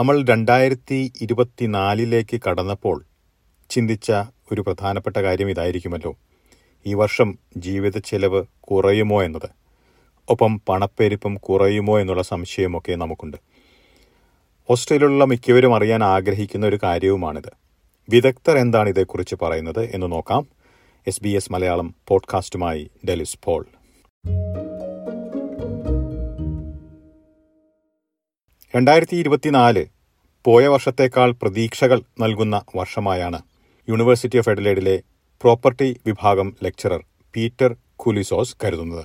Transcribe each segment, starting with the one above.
നമ്മൾ രണ്ടായിരത്തി ഇരുപത്തിനാലിലേക്ക് കടന്നപ്പോൾ ചിന്തിച്ച ഒരു പ്രധാനപ്പെട്ട കാര്യം ഇതായിരിക്കുമല്ലോ. ഈ വർഷം ജീവിത ചെലവ് കുറയുമോ എന്നത്. ഒപ്പം പണപ്പെരുപ്പം കുറയുമോ എന്നുള്ള സംശയമൊക്കെ നമുക്കുണ്ട്. ഓസ്ട്രേലിയയിലുള്ള മിക്കവരും അറിയാൻ ആഗ്രഹിക്കുന്ന ഒരു കാര്യവുമാണിത്. വിദഗ്ധർ എന്താണ് ഇതേക്കുറിച്ച് പറയുന്നത് എന്ന് നോക്കാം. എസ് ബി എസ് മലയാളം പോഡ്കാസ്റ്റുമായി ഡെലിസ് പോൾ. രണ്ടായിരത്തി ഇരുപത്തിനാല് പോയ വർഷത്തേക്കാൾ പ്രതീക്ഷകൾ നൽകുന്ന വർഷമായാണ് യൂണിവേഴ്സിറ്റി ഓഫ് എഡലേഡിലെ പ്രോപ്പർട്ടി വിഭാഗം ലെക്ചറർ പീറ്റർ കുലിസോസ് കരുതുന്നത്.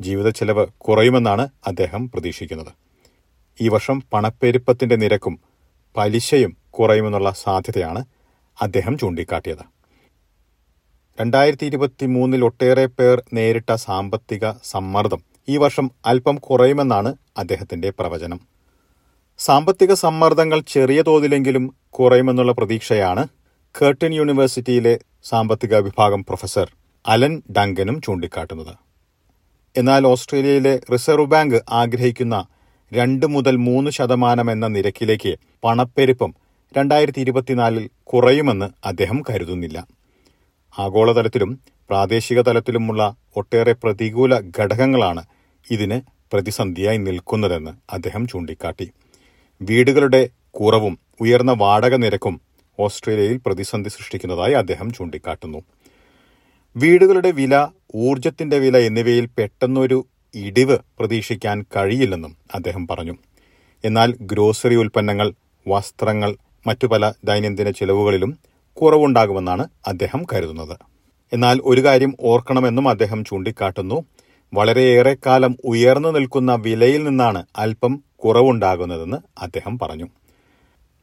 ജീവിത ചെലവ് കുറയുമെന്നാണ് അദ്ദേഹം പ്രതീക്ഷിക്കുന്നത്. ഈ വർഷം പണപ്പെരുപ്പത്തിന്റെ നിരക്കും പലിശയും കുറയുമെന്നുള്ള സാധ്യതയാണ് അദ്ദേഹം ചൂണ്ടിക്കാട്ടിയത്. രണ്ടായിരത്തി ഇരുപത്തി മൂന്നിൽ ഒട്ടേറെ പേർ നേരിട്ട സാമ്പത്തിക സമ്മർദ്ദം ഈ വർഷം അല്പം കുറയുമെന്നാണ് അദ്ദേഹത്തിന്റെ പ്രവചനം. സാമ്പത്തിക സമ്മർദ്ദങ്ങൾ ചെറിയ തോതിലെങ്കിലും കുറയുമെന്നുള്ള പ്രതീക്ഷയാണ് കേർട്ടൺ യൂണിവേഴ്സിറ്റിയിലെ സാമ്പത്തിക വിഭാഗം പ്രൊഫസർ അലൻ ഡങ്കനും ചൂണ്ടിക്കാട്ടുന്നത്. എന്നാൽ ഓസ്ട്രേലിയയിലെ റിസർവ് ബാങ്ക് ആഗ്രഹിക്കുന്ന രണ്ട് മുതൽ മൂന്ന് ശതമാനം എന്ന നിരക്കിലേക്ക് പണപ്പെരുപ്പം രണ്ടായിരത്തി ഇരുപത്തിനാലിൽ കുറയുമെന്ന് അദ്ദേഹം കരുതുന്നില്ല. ആഗോളതലത്തിലും പ്രാദേശിക തലത്തിലുമുള്ള ഒട്ടേറെ പ്രതികൂല ഘടകങ്ങളാണ് ഇതിന് പ്രതിസന്ധിയായി നിൽക്കുന്നതെന്ന് അദ്ദേഹം ചൂണ്ടിക്കാട്ടി. വീടുകളുടെ കുറവും ഉയർന്ന വാടക നിരക്കും ഓസ്ട്രേലിയയിൽ പ്രതിസന്ധി സൃഷ്ടിക്കുന്നതായി അദ്ദേഹം ചൂണ്ടിക്കാട്ടുന്നു. വീടുകളുടെ വില ഊർജത്തിന്റെ വില എന്നിവയിൽ പെട്ടെന്നൊരു ഇടിവ് പ്രതീക്ഷിക്കാൻ കഴിയില്ലെന്നും അദ്ദേഹം പറഞ്ഞു. എന്നാൽ ഗ്രോസറി ഉൽപ്പന്നങ്ങൾ വസ്ത്രങ്ങൾ മറ്റു പല ദൈനംദിന ചെലവുകളിലും കുറവുണ്ടാകുമെന്നാണ് അദ്ദേഹം കരുതുന്നത്. എന്നാൽ ഒരു കാര്യം ഓർക്കണമെന്നും അദ്ദേഹം ചൂണ്ടിക്കാട്ടുന്നു. വളരെയേറെ കാലം ഉയർന്നു നിൽക്കുന്ന വിലയിൽ നിന്നാണ് അല്പം കുറവുണ്ടാകുന്നതെന്ന് അദ്ദേഹം പറഞ്ഞു.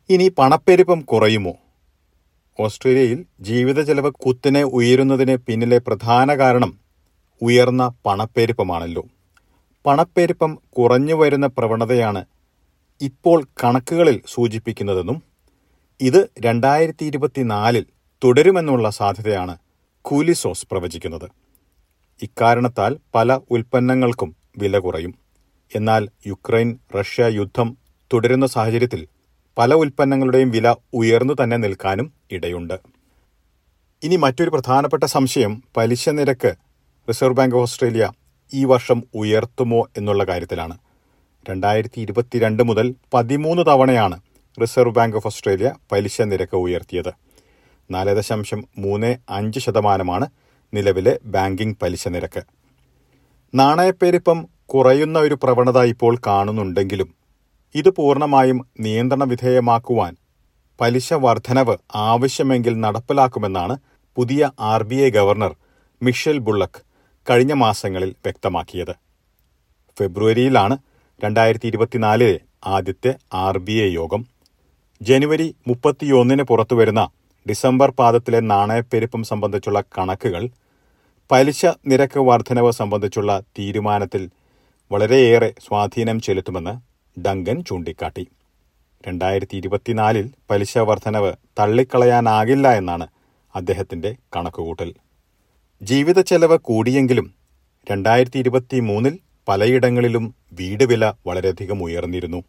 ഇനി പണപ്പെരുപ്പം കുറയുമോ? ഓസ്ട്രേലിയയിൽ ജീവിത ചെലവ് കുത്തിനെ ഉയരുന്നതിന് പിന്നിലെ പ്രധാന കാരണം ഉയർന്ന പണപ്പെരുപ്പമാണല്ലോ. പണപ്പെരുപ്പം കുറഞ്ഞു വരുന്ന പ്രവണതയാണ് ഇപ്പോൾ കണക്കുകളിൽ സൂചിപ്പിക്കുന്നതെന്നും ഇത് രണ്ടായിരത്തി ഇരുപത്തിനാലിൽ തുടരുമെന്നുള്ള സാധ്യതയാണ് കൂലിസോസ് പ്രവചിക്കുന്നത്. ഇക്കാരണത്താൽ പല ഉൽപ്പന്നങ്ങൾക്കും വില കുറയും. എന്നാൽ യുക്രൈൻ റഷ്യ യുദ്ധം തുടരുന്ന സാഹചര്യത്തിൽ പല ഉൽപ്പന്നങ്ങളുടെയും വില ഉയർന്നു തന്നെ നിൽക്കാനും ഇടയുണ്ട്. ഇനി മറ്റൊരു പ്രധാനപ്പെട്ട സംശയം പലിശ നിരക്ക് റിസർവ് ബാങ്ക് ഓഫ് ഓസ്ട്രേലിയ ഈ വർഷം ഉയർത്തുമോ എന്നുള്ള കാര്യത്തിലാണ്. രണ്ടായിരത്തി ഇരുപത്തിരണ്ട് മുതൽ പതിമൂന്ന് തവണയാണ് റിസർവ് ബാങ്ക് ഓഫ് ഓസ്ട്രേലിയ പലിശ നിരക്ക് ഉയർത്തിയത്. നാല് ദശാംശം മൂന്ന് അഞ്ച് ശതമാനമാണ് നിലവിലെ ബാങ്കിംഗ് പലിശ നിരക്ക്. നാണയപ്പെരുപ്പം കുറയുന്ന ഒരു പ്രവണത ഇപ്പോൾ കാണുന്നുണ്ടെങ്കിലും ഇത് പൂർണമായും നിയന്ത്രണ വിധേയമാക്കുവാൻ പലിശ വർധനവ് ആവശ്യമെങ്കിൽ നടപ്പിലാക്കുമെന്നാണ് പുതിയ R B I governor Michele Bullock കഴിഞ്ഞ മാസങ്ങളിൽ വ്യക്തമാക്കിയത്. ഫെബ്രുവരിയിലാണ് രണ്ടായിരത്തി ഇരുപത്തിനാലിലെ ആദ്യത്തെ ആർ ബി ഐ യോഗം. ജനുവരി മുപ്പത്തിയൊന്നിന് പുറത്തുവരുന്ന ഡിസംബർ പാദത്തിലെ നാണയപ്പെരുപ്പം സംബന്ധിച്ചുള്ള കണക്കുകൾ പലിശ നിരക്ക് വർധനവ് സംബന്ധിച്ചുള്ള തീരുമാനത്തിൽ വളരെയേറെ സ്വാധീനം ചെലുത്തുമെന്ന് ഡങ്കൻ ചൂണ്ടിക്കാട്ടി. രണ്ടായിരത്തി ഇരുപത്തിനാലിൽ പലിശ വർധനവ് തള്ളിക്കളയാനാകില്ല എന്നാണ് അദ്ദേഹത്തിന്റെ കണക്കുകൂട്ടൽ. ജീവിത ചെലവ് കൂടിയെങ്കിലും രണ്ടായിരത്തി ഇരുപത്തി മൂന്നിൽ പലയിടങ്ങളിലും വീട് വില വളരെയധികം ഉയർന്നിരുന്നു.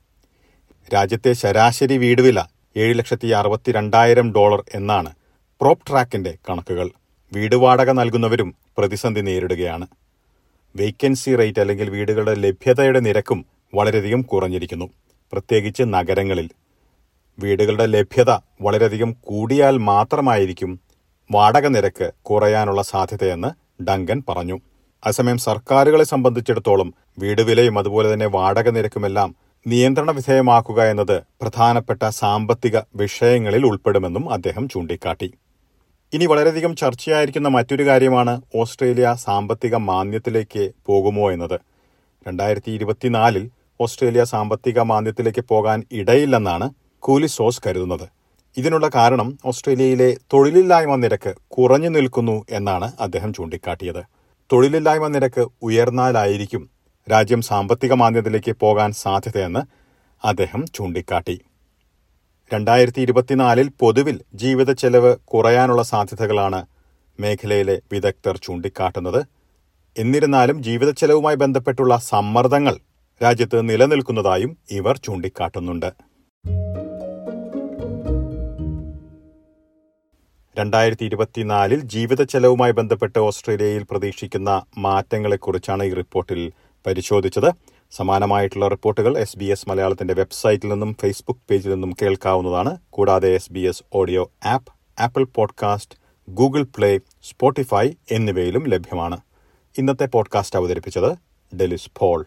രാജ്യത്തെ ശരാശരി വീട് വില ഏഴ് ലക്ഷത്തി അറുപത്തി രണ്ടായിരം ഡോളർ എന്നാണ് പ്രോപ് ട്രാക്കിന്റെ കണക്കുകൾ. വീട് വാടക നൽകുന്നവരും പ്രതിസന്ധി നേരിടുകയാണ്. വേക്കൻസി റേറ്റ് അല്ലെങ്കിൽ വീടുകളുടെ ലഭ്യതയുടെ നിരക്കും വളരെയധികം കുറഞ്ഞിരിക്കുന്നു. പ്രത്യേകിച്ച് നഗരങ്ങളിൽ. വീടുകളുടെ ലഭ്യത വളരെയധികം കൂടിയാൽ മാത്രമായിരിക്കും വാടക നിരക്ക് കുറയാനുള്ള സാധ്യതയെന്ന് ഡങ്കൻ പറഞ്ഞു. അസമയം സർക്കാരുകളെ സംബന്ധിച്ചിടത്തോളം വീട് വിലയും അതുപോലെ തന്നെ വാടക നിരക്കുമെല്ലാം നിയന്ത്രണ വിധേയമാക്കുക എന്നത് പ്രധാനപ്പെട്ട സാമ്പത്തിക വിഷയങ്ങളിൽ ഉൾപ്പെടുമെന്നും അദ്ദേഹം ചൂണ്ടിക്കാട്ടി. ഇനി വളരെയധികം ചർച്ചയായിരിക്കുന്ന മറ്റൊരു കാര്യമാണ് ഓസ്ട്രേലിയ സാമ്പത്തിക മാന്യത്തിലേക്ക് പോകുമോ എന്നത്. രണ്ടായിരത്തി ഇരുപത്തിനാലിൽ ഓസ്ട്രേലിയ സാമ്പത്തിക മാന്യത്തിലേക്ക് പോകാൻ ഇടയില്ലെന്നാണ് കൂലിസോസ് കരുതുന്നത്. ഇതിനുള്ള കാരണം ഓസ്ട്രേലിയയിലെ തൊഴിലില്ലായ്മ നിരക്ക് കുറഞ്ഞു നിൽക്കുന്നു എന്നാണ് അദ്ദേഹം ചൂണ്ടിക്കാട്ടിയത്. തൊഴിലില്ലായ്മ നിരക്ക് ഉയർന്നാലായിരിക്കും രാജ്യം സാമ്പത്തിക മാന്യത്തിലേക്ക് പോകാൻ സാധ്യതയെന്ന് അദ്ദേഹം ചൂണ്ടിക്കാട്ടി. രണ്ടായിരത്തി ഇരുപത്തിനാലിൽ പൊതുവിൽ ജീവിത ചെലവ് കുറയാനുള്ള സാധ്യതകളാണ് മേഖലയിലെ വിദഗ്ധർ ചൂണ്ടിക്കാട്ടുന്നത്. എന്നിരുന്നാലും ജീവിത ചെലവുമായി ബന്ധപ്പെട്ടുള്ള സമ്മർദ്ദങ്ങൾ രാജ്യത്ത് നിലനിൽക്കുന്നതായും ഇവർ ചൂണ്ടിക്കാട്ടുന്നുണ്ട്. രണ്ടായിരത്തി ഇരുപത്തിനാലിൽ ജീവിത ചെലവുമായി ബന്ധപ്പെട്ട് ഓസ്ട്രേലിയയിൽ പ്രതീക്ഷിക്കുന്ന മാറ്റങ്ങളെക്കുറിച്ചാണ് ഈ റിപ്പോർട്ടിൽ പരിശോധിച്ചത്. സമാനമായിട്ടുള്ള റിപ്പോർട്ടുകൾ എസ് ബി എസ് മലയാളത്തിന്റെ വെബ്സൈറ്റിൽ നിന്നും ഫേസ്ബുക്ക് പേജിൽ നിന്നും കേൾക്കാവുന്നതാണ്. കൂടാതെ S B S audio app Apple podcast Google Play Spotify എന്നിവയിലും ലഭ്യമാണ്. ഇന്നത്തെ പോഡ്കാസ്റ്റ് അവതരിപ്പിച്ചത് ഡെലിസ് പോൾ.